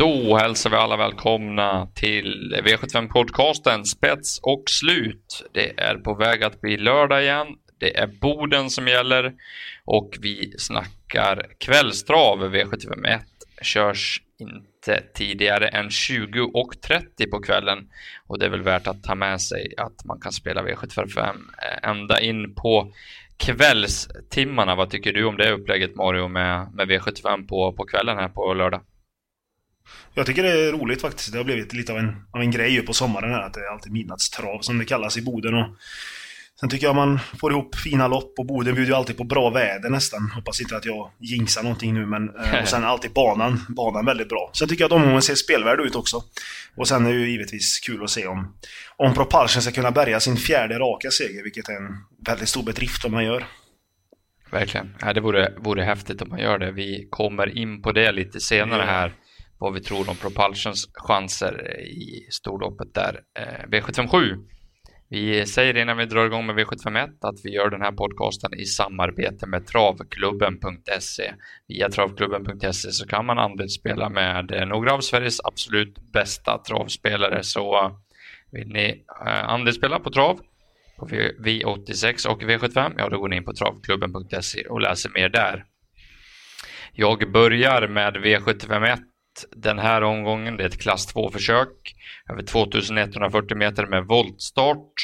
Då hälsar vi alla välkomna till V75-podcasten Spets och slut. Det är på väg att bli lördag igen. Det är Boden som gäller och vi snackar kvällstrav. V751 körs inte tidigare än 20.30 på kvällen och det är väl värt att ta med sig att man kan spela V755 ända in på kvällstimmarna. Vad tycker du om det upplägget Mario med, med V75 på, på kvällen här på lördag? Jag tycker det är roligt faktiskt. Det har blivit lite av en, av en grej på sommaren här, att det är alltid midnattstrav som det kallas i Boden. Och sen tycker jag man får ihop fina lopp och Boden bjuder ju alltid på bra väder nästan. Hoppas inte att jag jinxar någonting nu men... Eh, och sen alltid banan. Banan väldigt bra. Sen tycker jag att omgången ser spelvärd ut också. Och sen är det ju givetvis kul att se om, om Propulsion ska kunna bärga sin fjärde raka seger, vilket är en väldigt stor bedrift om man gör. Verkligen. Ja, det vore, vore häftigt om man gör det. Vi kommer in på det lite senare här vad vi tror om Propulsions chanser i storloppet där. Eh, V757. Vi säger innan vi drar igång med V751 att vi gör den här podcasten i samarbete med travklubben.se. Via travklubben.se så kan man andelsspela med eh, några av Sveriges absolut bästa travspelare. Så eh, vill ni andelsspela på trav på V86 och V75, ja då går ni in på travklubben.se och läser mer där. Jag börjar med V751 den här omgången. Det är ett klass 2-försök över 2140 meter med voltstart.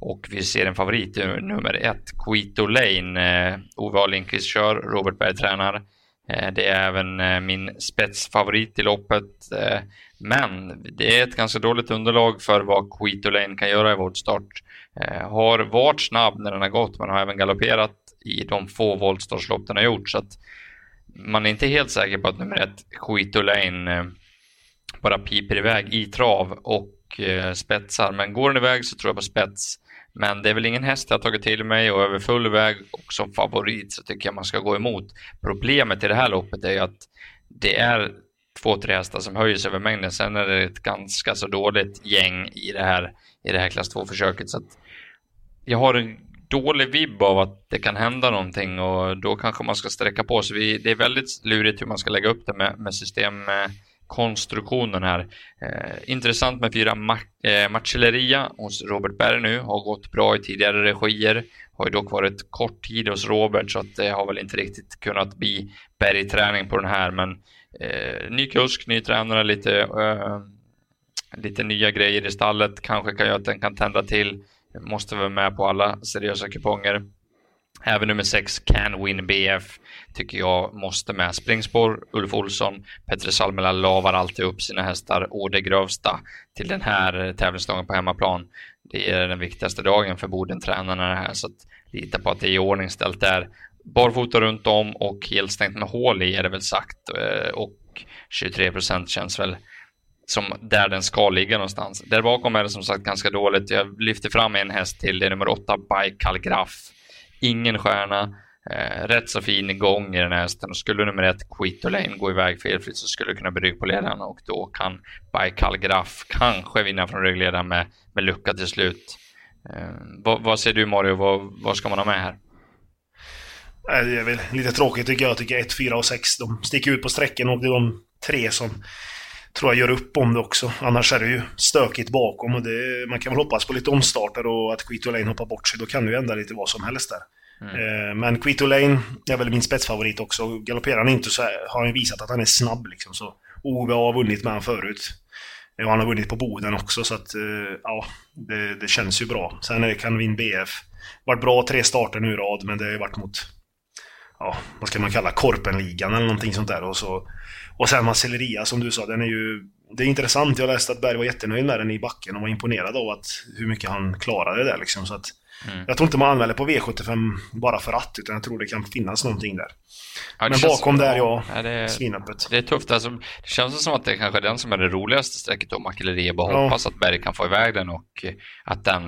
Och vi ser en favorit nummer ett, Quito Lane. Eh, Ove Lindqvist kör, Robert Berg tränar. Eh, det är även eh, min spetsfavorit i loppet. Eh, men det är ett ganska dåligt underlag för vad Quito Lane kan göra i voltstart. Eh, har varit snabb när den har gått men har även galopperat i de få voltstartslopp den har gjort. Så att man är inte helt säker på att nummer ett, Skito Lane, eh, bara piper iväg i trav och eh, spetsar. Men går den iväg så tror jag på spets. Men det är väl ingen häst jag har tagit till mig och över full väg och som favorit så tycker jag man ska gå emot. Problemet i det här loppet är ju att det är två, tre hästar som höjer sig över mängden. Sen är det ett ganska så dåligt gäng i det här, i det här klass 2-försöket. Så jag har en dålig vibb av att det kan hända någonting och då kanske man ska sträcka på sig. Det är väldigt lurigt hur man ska lägga upp det med, med systemkonstruktionen här. Eh, intressant med fyra ma eh, Marcelleria hos Robert Berg nu, har gått bra i tidigare regier. Har ju dock varit kort tid hos Robert så att det har väl inte riktigt kunnat bli bergträning på den här men eh, ny kusk, ny tränare, lite, eh, lite nya grejer i stallet kanske kan göra att den kan tända till. Måste vara med på alla seriösa kuponger. Även nummer 6, Can Win BF, tycker jag måste med. Springspår, Ulf Olsson, Petter Salmela lavar alltid upp sina hästar å det grövsta till den här tävlingsdagen på hemmaplan. Det är den viktigaste dagen för Boden-tränarna här, så att lita på att det är iordningställt där. Barfota runt om och helstängt med hål i är det väl sagt eh, och 23 procent känns väl som där den ska ligga någonstans. Där bakom är det som sagt ganska dåligt. Jag lyfter fram en häst till, det är nummer 8, Baikal Graf. Ingen stjärna, eh, rätt så fin gång i den här hästen skulle nummer 1, Quito Lane, gå iväg felfritt så skulle det kunna bli rygg på ledaren och då kan Baikal Graf kanske vinna från ryggledaren med, med lucka till slut. Eh, vad, vad ser du Mario, vad, vad ska man ha med här? Eh, det är väl lite tråkigt tycker jag. Jag tycker 1, 4 och 6, de sticker ut på sträcken och det är de tre som tror jag gör upp om det också. Annars är det ju stökigt bakom och det, man kan väl hoppas på lite omstarter och att Quito Lane hoppar bort sig. Då kan det ju hända lite vad som helst där. Mm. Eh, men Quito Lane är väl min spetsfavorit också. Galopperar han inte så har han visat att han är snabb liksom. Så Ove har vunnit med honom förut. Och han har vunnit på Boden också så att eh, ja, det, det känns ju bra. Sen är det Canvin BF. Varit bra tre starter nu i rad men det har varit mot ja, vad ska man kalla Korpenligan eller någonting sånt där. Och, så, och sen Marcelleria som du sa, den är ju... Det är intressant, jag läste att Berg var jättenöjd med den i backen och var imponerad av att, hur mycket han klarade det där liksom. Så att, mm. Jag tror inte man anmäler på V75 bara för att, utan jag tror det kan finnas någonting där. Ja, Men bakom där, ja, ja svinöppet. Det är tufft. Alltså, det känns som att det är kanske är den som är det roligaste strecket då, Makelleria. Bara ja. hoppas att Berg kan få iväg den och att den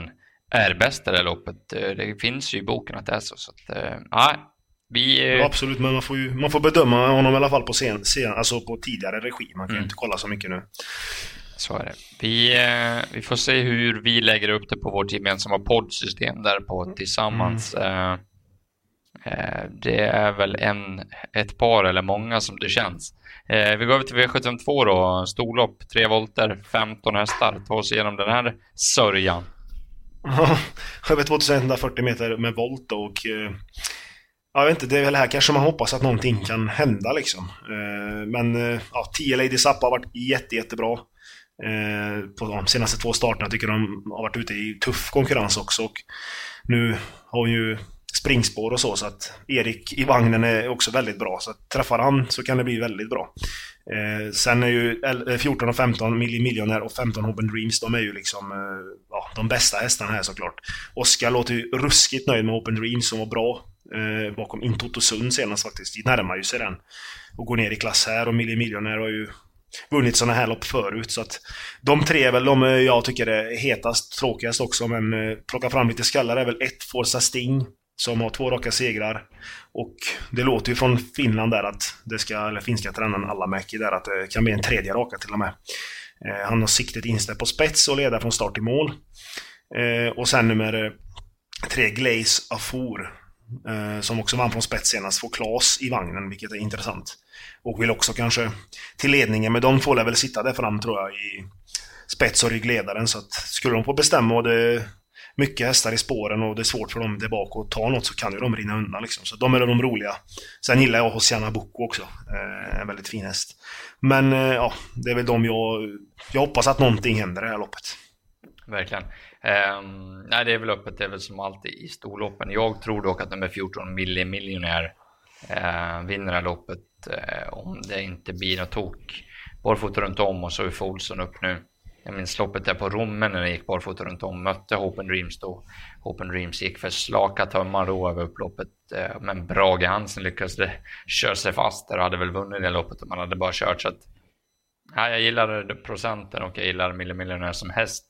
är bäst i det loppet. Det finns ju i boken att det är så. så att, ja, vi, ja, absolut, men man får ju man får bedöma honom i alla fall på, sen, sen, alltså på tidigare regi. Man kan mm. inte kolla så mycket nu. Så är det. Vi, eh, vi får se hur vi lägger upp det på vårt gemensamma poddsystem där på tillsammans. Mm. Eh, eh, det är väl en, ett par eller många som det känns. Eh, vi går över till V752 då, storlopp, 3 volter, 15 hästar. Ta oss igenom den här sörjan. Ja, över 2140 meter med volt och eh, jag vet inte, det är väl här kanske man hoppas att någonting kan hända liksom. Eh, men eh, ja, 10 Lady Zappa har varit jätte, jättebra. Eh, på de senaste två starterna tycker de har varit ute i tuff konkurrens också. Och nu har hon ju springspår och så, så att Erik i vagnen är också väldigt bra. Så att träffar han så kan det bli väldigt bra. Eh, sen är ju 14 och 15 Millionaire och 15 Open Dreams, de är ju liksom eh, ja, de bästa hästarna här såklart. Oskar låter ju ruskigt nöjd med Open Dreams som var bra eh, bakom Intotosund senast faktiskt. De närmar ju sig den. Och går ner i klass här och Millie Millionaire har ju vunnit sådana här lopp förut. Så att de tre är väl de eh, jag tycker är hetast, tråkigast också, men eh, plocka fram lite skallar är väl ett Forza Sting som har två raka segrar. Och det låter ju från Finland där att det ska, eller finska tränaren Allamäki där, att det kan bli en tredje raka till och med. Eh, han har siktet inställt på spets och leder från start till mål. Eh, och sen nummer eh, tre Glaze Afour. Eh, som också vann från spets senast, får Klas i vagnen, vilket är intressant. Och vill också kanske till ledningen, men de får väl sitta där fram tror jag i spets och ryggledaren. Så att skulle de få bestämma och det är mycket hästar i spåren och det är svårt för dem där bak att ta något så kan ju de rinna undan liksom. Så de är de roliga. Sen gillar jag Hosianna Boko också. Eh, en väldigt fin häst. Men eh, ja, det är väl de jag... Jag hoppas att någonting händer i det här loppet. Verkligen. Um, nej, det är väl öppet, det är väl som alltid i storloppen. Jag tror dock att nummer 14, Millie Millionaire, uh, vinner det här loppet uh, om det inte blir något tok. Barfota runt om och så är Folson upp nu. Jag minns loppet där på Rommen när det gick barfota runt om, mötte Hope and Dreams då. Hope and Dreams gick för slaka tömmar då över upploppet, uh, men Brage Hansen lyckades köra sig fast där och hade väl vunnit det loppet om man hade bara kört. Så att, ja, jag gillar procenten och jag gillar Millie Millionaire som häst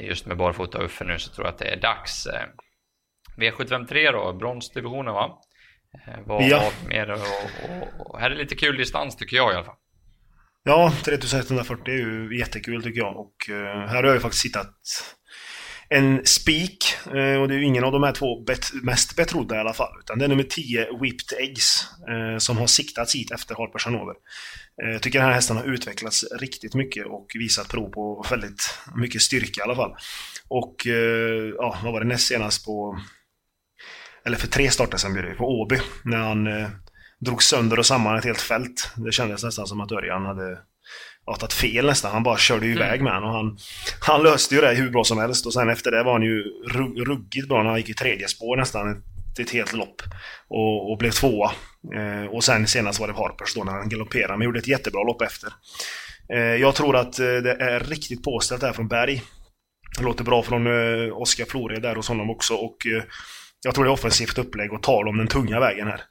just med barfota Uffe nu så tror jag att det är dags. Eh, V753 då, bronsdivisionen va? Eh, vad ja. mer och, och, och, här är lite kul distans tycker jag i alla fall. Ja, 3140 är ju jättekul tycker jag och här har jag ju faktiskt hittat en spik eh, och det är ju ingen av de här två bet mest betrodda i alla fall. Utan det är nummer 10, Whipped Eggs, eh, som har siktats hit efter Harper Hanover. Jag eh, tycker den här hästen har utvecklats riktigt mycket och visat prov på väldigt mycket styrka i alla fall. Och ja, vad var det näst senast på... Eller för tre starter sen blir det på Åby. När han eh, drog sönder och samman ett helt fält. Det kändes nästan som att Örjan hade ja, tagit fel nästan. Han bara körde ju mm. iväg med den och han, han löste ju det hur bra som helst. Och sen efter det var han ju ruggigt bra när han gick i tredje spår nästan ett helt lopp. Och, och blev tvåa. Eh, och sen senast var det Harpers då när han galopperade, men gjorde ett jättebra lopp efter. Eh, jag tror att eh, det är riktigt påställt här från Berg. Det låter bra från eh, Oskar Flore där hos honom också och eh, jag tror det är offensivt upplägg och tal om den tunga vägen här.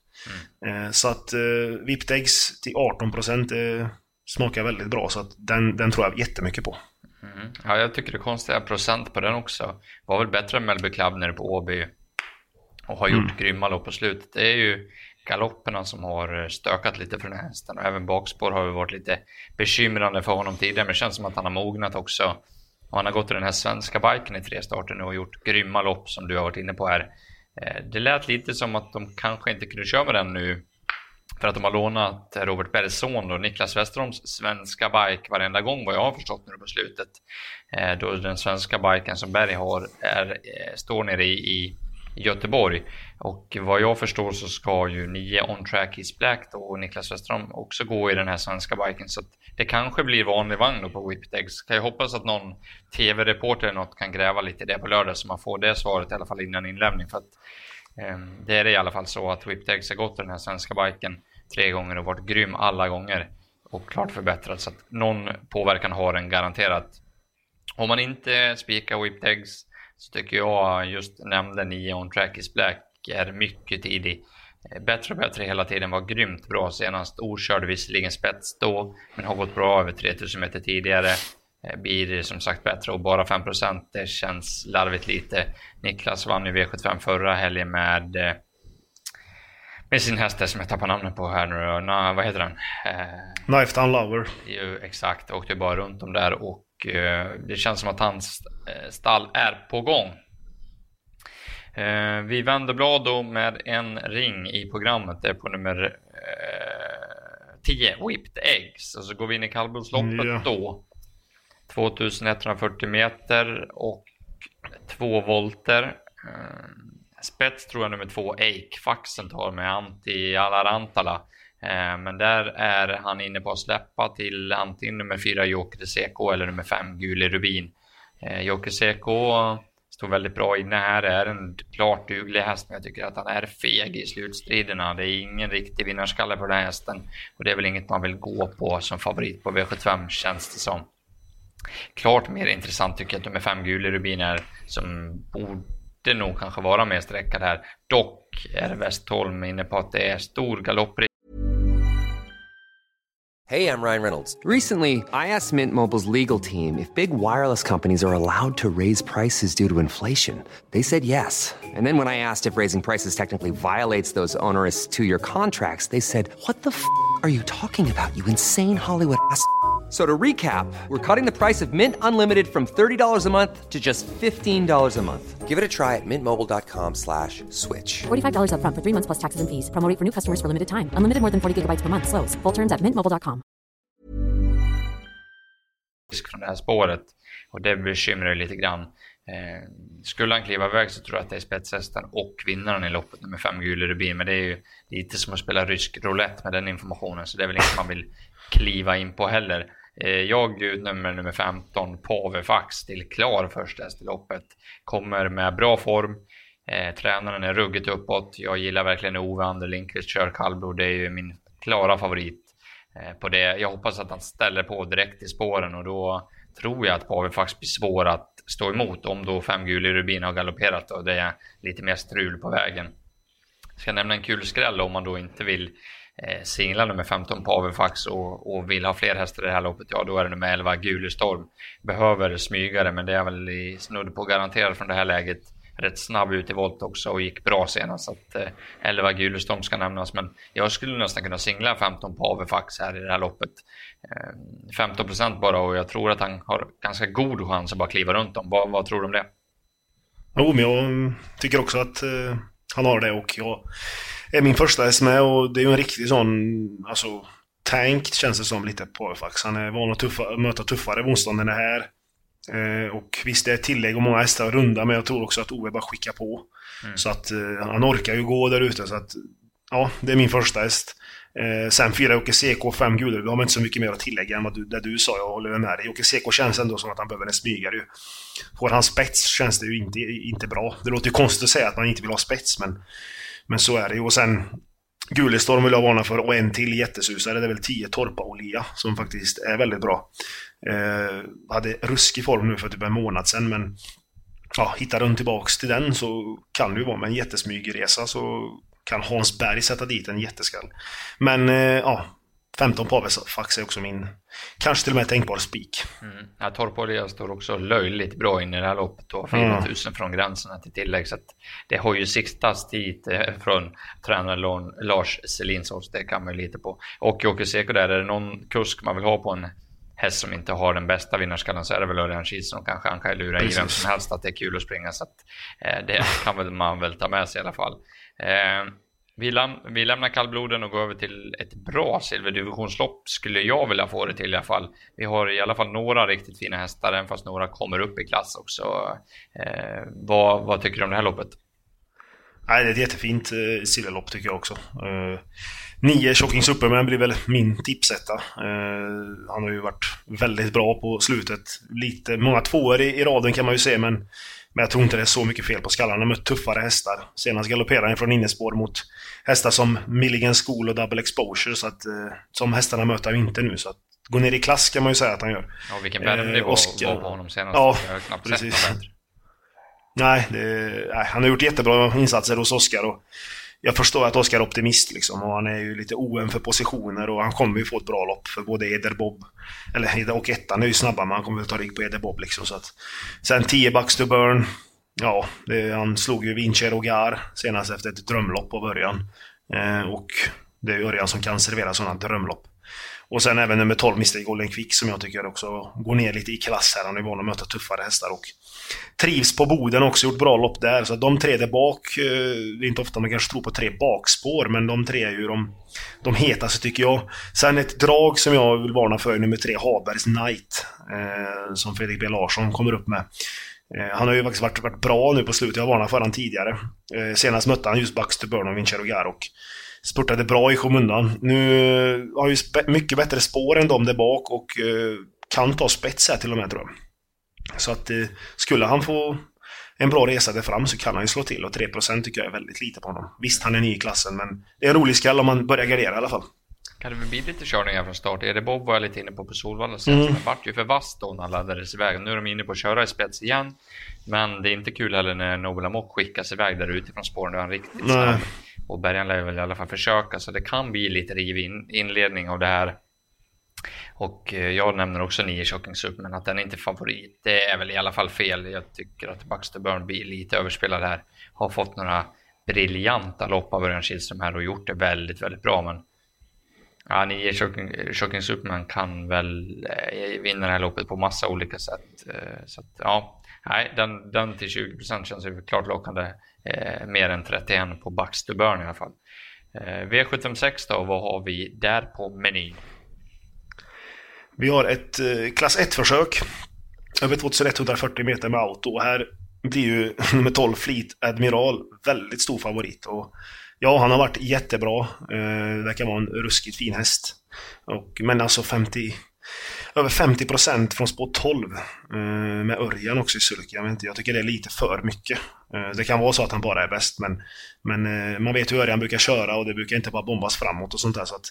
Mm. Eh, så att eh, Viptex till 18% eh, smakar väldigt bra så att den, den tror jag jättemycket på. Mm. Ja, jag tycker det är konstiga procent på den också. Var väl bättre än Melby Club nere på Åby och har gjort mm. grymma lopp på slutet. Det är ju galopperna som har stökat lite för den här hästen och även bakspår har ju varit lite bekymrande för honom tidigare men det känns som att han har mognat också. Och han har gått i den här svenska biken i tre starter nu och gjort grymma lopp som du har varit inne på här. Eh, det lät lite som att de kanske inte kunde köra med den nu för att de har lånat Robert Bergs son och Niklas Westerholms svenska bike varenda gång vad jag har förstått nu på slutet. Eh, då den svenska biken som Berg har är, eh, står nere i, i Göteborg. Och vad jag förstår så ska ju 9 On Track Is Black då och Niklas Westerholm också gå i den här svenska biken. Så det kanske blir vanlig vagn då på Whipped Eggs. Kan jag hoppas att någon tv-reporter eller något kan gräva lite i det på lördag så man får det svaret i alla fall innan inlämning. För att, eh, det är i alla fall så att Whipped Eggs har gått i den här svenska biken tre gånger och varit grym alla gånger. Och klart förbättrad så att någon påverkan har den garanterat. Om man inte spikar Whipped Eggs så tycker jag just nämnde 9 on track is black är mycket tidig. Eh, bättre och bättre hela tiden, var grymt bra senast. Okörd visserligen spets då, men har gått bra över 3000 meter tidigare. Eh, blir som sagt bättre och bara 5% det känns larvigt lite. Niklas vann ju V75 förra helgen med eh, med sin häst som jag tappar namnet på här nu. Na, vad heter den? Eh, Knife Down Lover. Ju, exakt, åkte bara runt om där och Eh, det känns som att hans eh, stall är på gång. Eh, vi vänder blad då med en ring i programmet. Det är på nummer 10 Whipped Eggs och så går vi in i kallblodsloppet ja. då. 2140 meter och 2 volter. Eh, spets tror jag nummer två, Eik-faxen tar med Antti Alarantala. Eh, men där är han inne på att släppa till antingen nummer fyra Joker Seko eller nummer fem Gule Rubin. Eh, Joker Seko står väldigt bra inne här, är en klart duglig häst, men jag tycker att han är feg i slutstriderna. Det är ingen riktig vinnarskalle på den här hästen och det är väl inget man vill gå på som favorit på V75 känns det som. Klart mer intressant tycker jag att nummer fem Gule Rubin är som borde borde nog kanske vara mer sträckad här. Dock är Westholm inne på att det är stor galopprisk Hej, jag Ryan Reynolds. Recently, I asked Mint Mobiles legal team if big wireless companies are allowed to raise prices due to inflation. They said yes. And then when I asked if raising prices technically violates those onerous two-year contracts, they said, what the f*** are you talking about, you insane Hollywood ass?" So to recap, we're cutting the price of Mint Unlimited from $30 a month to just $15 a month. Give it a try at mintmobile.com slash switch. $45 up front for three months plus taxes and fees. Promoting for new customers for limited time. Unlimited more than 40 gigabytes per month. Slows. Full terms at mintmobile.com. Från det här spåret. Och det bekymrar lite grann. Eh, skulle han kliva iväg så tror jag att det är spetshästen och vinnaren i loppet nummer fem Gule Rubin. Men det är ju lite som att spela rysk roulette med den informationen. Så det är väl inget man vill kliva in på heller. Eh, jag bjuder nummer, nummer 15, Pave Fax, till klar första häst i loppet. Kommer med bra form. Eh, tränaren är ruggigt uppåt. Jag gillar verkligen Ove Ander Lindqvist kör kallblod. Det är ju min klara favorit eh, på det. Jag hoppas att han ställer på direkt i spåren och då tror jag att Pave Fax blir svår att stå emot om då fem gul i rubin har galopperat och det är lite mer strul på vägen. Jag ska nämna en kul skräll om man då inte vill Eh, singlar nummer 15 på Avefax och, och vill ha fler hästar i det här loppet, ja då är det nummer 11 Gulestorm. Behöver smygare, men det är väl i snudd på garanterat från det här läget. Rätt snabb ut i volt också och gick bra senast. Så att, eh, 11 Gulestorm ska nämnas, men jag skulle nästan kunna singla 15 på Avefax här i det här loppet. Eh, 15 procent bara och jag tror att han har ganska god chans att bara kliva runt dem. Vad, vad tror du om det? Jo, men jag tycker också att eh, han har det och jag är min första häst med och det är ju en riktig sån, alltså tank känns det som lite på Öfax. Han är van att tuffa, möta tuffare motstånd än det här. Eh, och visst, det är tillägg och många hästar runda, men jag tror också att Ove bara skickar på. Mm. Så att eh, han orkar ju gå där ute, så att ja, det är min första häst. Eh, sen fyra Jocke CK, fem gulor. Vi har inte så mycket mer att tillägga än vad du, det du sa. Jag håller med dig. Jocke CK känns ändå som att han behöver en smygare. Får han spets känns det ju inte, inte bra. Det låter ju konstigt att säga att man inte vill ha spets, men men så är det ju. Och sen Gulestorm vill jag varna för och en till jättesusare. Det är väl 10 Torpa Olia som faktiskt är väldigt bra. Eh, hade ruskig form nu för typ en månad sedan men ja, hittar den tillbaks till den så kan det ju vara med en jättesmygresa så kan Hans Berg sätta dit en jätteskall. Men eh, ja, 15 Pavefax är också min, kanske till och med tänkbar spik. Mm. Ja, Torpolja står också löjligt bra in i det här loppet och 4000 mm. från gränserna till tillägg. Så det har ju siktats dit eh, från tränaren Lars Selinsås, det kan man ju lita på. Och Jocke Seko där, är det någon kusk man vill ha på en häst som inte har den bästa vinnarskallen så är det väl Örjan Kihlström och kanske han kan lura Precis. i vem som helst att det är kul att springa. Så att, eh, det kan väl man väl ta med sig i alla fall. Eh, vi, läm vi lämnar kallbloden och går över till ett bra silverdivisionslopp skulle jag vilja få det till i alla fall. Vi har i alla fall några riktigt fina hästar, även fast några kommer upp i klass också. Eh, vad, vad, tycker du om det här loppet? Nej, det är ett jättefint eh, silverlopp tycker jag också. Eh, nio Shocking Superman blir väl min tipsetta. Eh, han har ju varit väldigt bra på slutet. Lite, många tvåor i, i raden kan man ju se, men men jag tror inte det är så mycket fel på skallarna. Har mött tuffare hästar. Senast galopperade han från innespår mot hästar som Milligan School och Double Exposure. Så att, eh, som hästarna möter han inte nu. Så att, gå ner i klass kan man ju säga att han gör. Ja, vilken värmnivå eh, var på honom senast. Ja, jag har knappt precis. sett Nej, det, nej, han har gjort jättebra insatser hos Oskar. Och jag förstår att Oskar är optimist liksom och han är ju lite oen för positioner och han kommer ju få ett bra lopp för både Eder Bob eller och ettan är ju snabba men han kommer väl ta rygg på Eder Bob liksom så att Sen 10 bucks to burn. Ja, det, han slog ju Vincher och Gar senast efter ett drömlopp på början. Eh, och det är ju Örjan som kan servera sådana drömlopp. Och sen även nummer 12, Mr. Golden Quick, som jag tycker också går ner lite i klass här. Han är van att möta tuffare hästar och trivs på Boden också, gjort bra lopp där. Så de tre där bak, eh, det är inte ofta man kanske tror på tre bakspår, men de tre är ju de, de hetaste tycker jag. Sen ett drag som jag vill varna för är nummer tre, Habergs Knight. Eh, som Fredrik B Larsson kommer upp med. Eh, han har ju faktiskt varit, varit bra nu på slutet, jag varnade för honom tidigare. Eh, senast mötte han just Baxter Burn och Vincero Garok spurtade bra i skymundan. Nu har ju mycket bättre spår än de där bak och eh, kan ta spets här till och med tror jag. Så att skulle han få en bra resa där fram så kan han ju slå till och 3% tycker jag är väldigt lite på honom. Visst, han är ny i klassen men det är en rolig skall om man börjar gardera i alla fall. Kan det väl bli lite körningar från start? Är det Bob var jag lite inne på på Solvalla sen. Mm. Det vart ju för vass då när han laddades iväg. Nu är de inne på att köra i spets igen. Men det är inte kul heller när Nobel Amok skickas iväg där utifrån spåren. Nu är han riktigt snabb. Och Bergan lär väl i alla fall försöka, så det kan bli lite rivig inledning av det här. Och eh, jag nämner också 9 Shocking Super, men att den inte är favorit, det är väl i alla fall fel. Jag tycker att Baxter Burn blir lite överspelad här. Har fått några briljanta lopp av Örjan Kihlström här och gjort det väldigt, väldigt bra. Men ja, 9 Shocking, Shocking Superman kan väl eh, vinna det här loppet på massa olika sätt. Eh, så att, ja, nej, den, den till 20% känns ju klart lockande eh, mer än 31 på Baxter Burn i alla fall. Eh, V756 då, vad har vi där på menyn? Vi har ett eh, klass 1-försök. Över 2140 meter med auto. Här blir ju nummer 12 Fleet Admiral väldigt stor favorit. Och ja, han har varit jättebra. Eh, det vara en ruskigt fin häst. Och, men alltså 50, över 50 procent från spår 12 eh, med Örjan också i sulky. Jag, inte, jag tycker det är lite för mycket. Eh, det kan vara så att han bara är bäst, men, men eh, man vet hur Örjan brukar köra och det brukar inte bara bombas framåt och sånt där. Så att,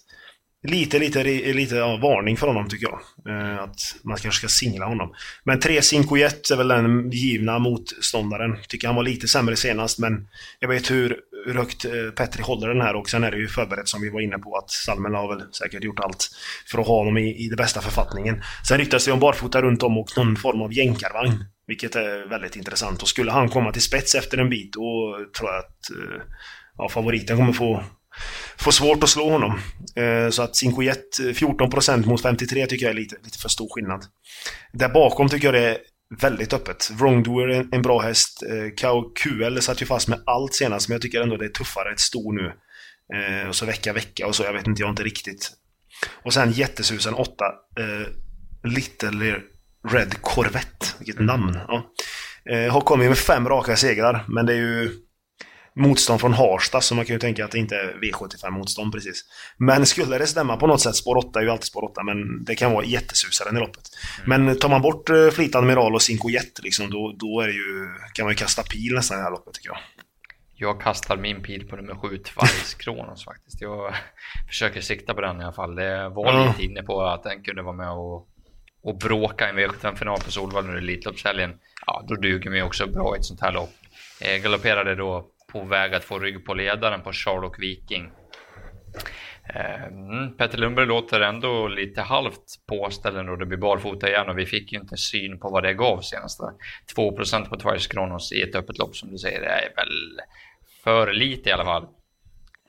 lite, lite, lite ja, varning för honom tycker jag. Eh, att man kanske ska singla honom. Men 3 Cinquet är väl den givna motståndaren. Tycker han var lite sämre senast, men jag vet hur hur högt eh, Petri håller den här och sen är det ju förberett som vi var inne på att Salmen har väl säkert gjort allt för att ha honom i, i den bästa författningen. Sen ryktas det om barfota runt om och någon form av jänkarvagn. Vilket är väldigt intressant och skulle han komma till spets efter en bit då tror jag att eh, ja, favoriten kommer få Får svårt att slå honom. Eh, så att Cinquet eh, 14% mot 53 tycker jag är lite, lite för stor skillnad. Där bakom tycker jag det är väldigt öppet. Wrongdoer är en bra häst. Eh, Kao QL satt ju fast med allt senast, men jag tycker ändå det är tuffare. Ett sto nu. Och så vecka, vecka och så. Jag vet inte, jag har inte riktigt. Och sen jättesusen 8. Little Red Corvette. Vilket namn. Ja. Har kommit med fem raka segrar, men det är ju motstånd från Harsta, så man kan ju tänka att det inte är V75-motstånd precis. Men skulle det stämma på något sätt, spår 8 är ju alltid spår 8, men det kan vara jättesusaren i loppet. Mm. Men tar man bort uh, Fleet Admiral och Cinco Jet, liksom, då, då är ju, kan man ju kasta pil nästan i det här loppet tycker jag. Jag kastar min pil på nummer 7, Twice Kronos faktiskt. Jag försöker sikta på den i alla fall. Det var mm. lite inne på att den kunde vara med och, och bråka i en V75-final på Solvalla under Elitloppshelgen. Ja, då duger mig också bra i ett sånt här lopp. Eh, galopperade då på väg att få rygg på ledaren på Charlock Viking. Eh, mm, Petter Lundberg låter ändå lite halvt påställd och det blir barfota igen och vi fick ju inte syn på vad det gav senaste 2% på Twice Kronos i ett öppet lopp som du säger, det är väl för lite i alla fall.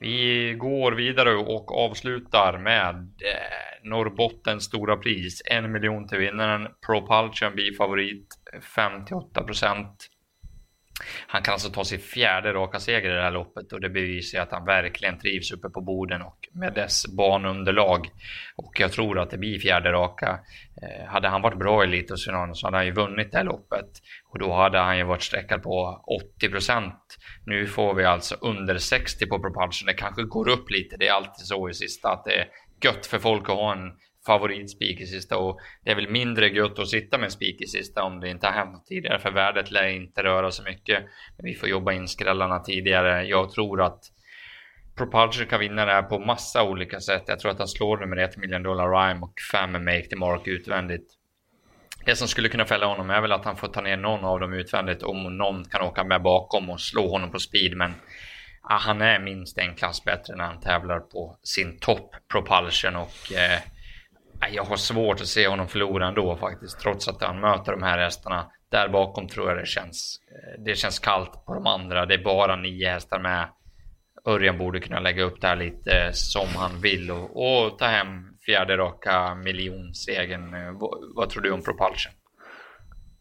Vi går vidare och avslutar med eh, Norrbottens stora pris. En miljon till vinnaren. Propulsion blir favorit 58 procent. Han kan alltså ta sin fjärde raka seger i det här loppet och det bevisar att han verkligen trivs uppe på borden och med dess banunderlag. Och jag tror att det blir fjärde raka. Eh, hade han varit bra i Elitloppsfinalen så hade han ju vunnit det här loppet och då hade han ju varit sträckad på 80% Nu får vi alltså under 60 på Propulsion. Det kanske går upp lite. Det är alltid så i sista att det är gött för folk att ha en favoritspik i sista och det är väl mindre gött att sitta med spik i sista om det inte har hänt tidigare för värdet lär inte röra så mycket. Men vi får jobba in skrällarna tidigare. Jag tror att Propulsion kan vinna det här på massa olika sätt. Jag tror att han slår nummer ett million dollar rhyme och fem make the mark utvändigt. Det som skulle kunna fälla honom är väl att han får ta ner någon av dem utvändigt om någon kan åka med bakom och slå honom på speed. Men ah, han är minst en klass bättre när han tävlar på sin topp propulsion och eh, jag har svårt att se honom förlora ändå faktiskt, trots att han möter de här hästarna. Där bakom tror jag det känns, eh, det känns kallt på de andra. Det är bara nio hästar med. Örjan borde kunna lägga upp det här lite eh, som han vill och, och ta hem fjärde raka miljonsegern. Eh, vad, vad tror du om Propulsion?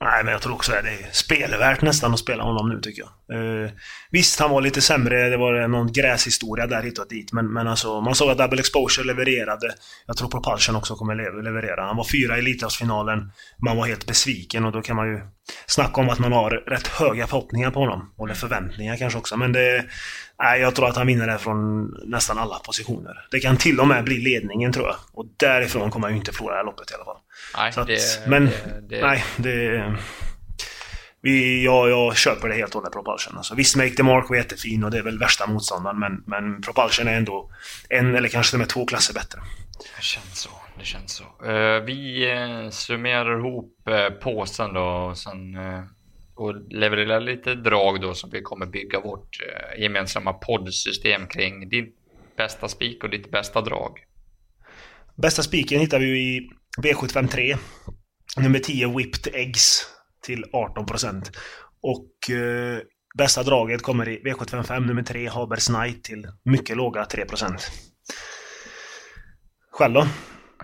Nej, men jag tror också att det är spelvärt nästan att spela honom nu tycker jag. Eh, visst, han var lite sämre. Det var någon gräshistoria där hit och dit. Men, men alltså, man såg att Double Exposure levererade. Jag tror Propulsion också kommer leverera. Han var fyra i Elitloppsfinalen. Man var helt besviken och då kan man ju snacka om att man har rätt höga förhoppningar på honom. Eller förväntningar kanske också. Men det... Nej, jag tror att han vinner det från nästan alla positioner. Det kan till och med bli ledningen tror jag. Och därifrån kommer han ju inte förlora det här loppet i alla fall. Nej, att, det, men det, det... nej, det... Vi, jag, jag köper det helt och hållet, Propulsion. Alltså, visst, Make the Mark var jättefin och det är väl värsta motståndaren, men, men Propulsion är ändå en eller kanske till och med två klasser bättre. Det känns så. Det känns så. Uh, vi uh, summerar ihop uh, påsen då och sen och levererar lite drag då som vi kommer bygga vårt gemensamma poddsystem kring. Din bästa spik och ditt bästa drag. Bästa spiken hittar vi ju i V753. Nummer 10 Whipped Eggs till 18%. Och eh, bästa draget kommer i V755 nummer 3 Habers Knight till mycket låga 3%. Själv då?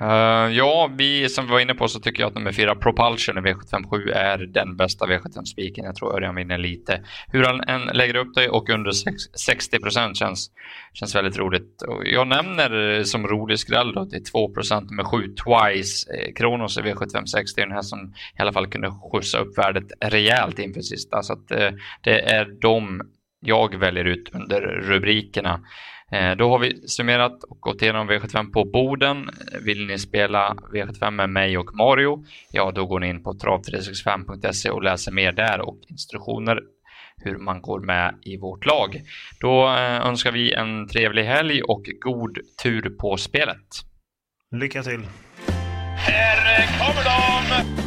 Uh, ja, vi som vi var inne på så tycker jag att nummer fyra Propulsion i V757 är den bästa V75-spiken. Jag tror Örjan vinner lite. Hur han än lägger upp det och under 60 procent känns, känns väldigt roligt. Och jag nämner som rolig skräll då till 2 procent med 7 Twice eh, Kronos i V756. Det är den här som i alla fall kunde skjutsa upp värdet rejält inför sista. Så att, uh, det är de jag väljer ut under rubrikerna. Eh, då har vi summerat och gått igenom V75 på Boden. Vill ni spela V75 med mig och Mario? Ja, då går ni in på trav365.se och läser mer där och instruktioner hur man går med i vårt lag. Då eh, önskar vi en trevlig helg och god tur på spelet. Lycka till! Här kommer de!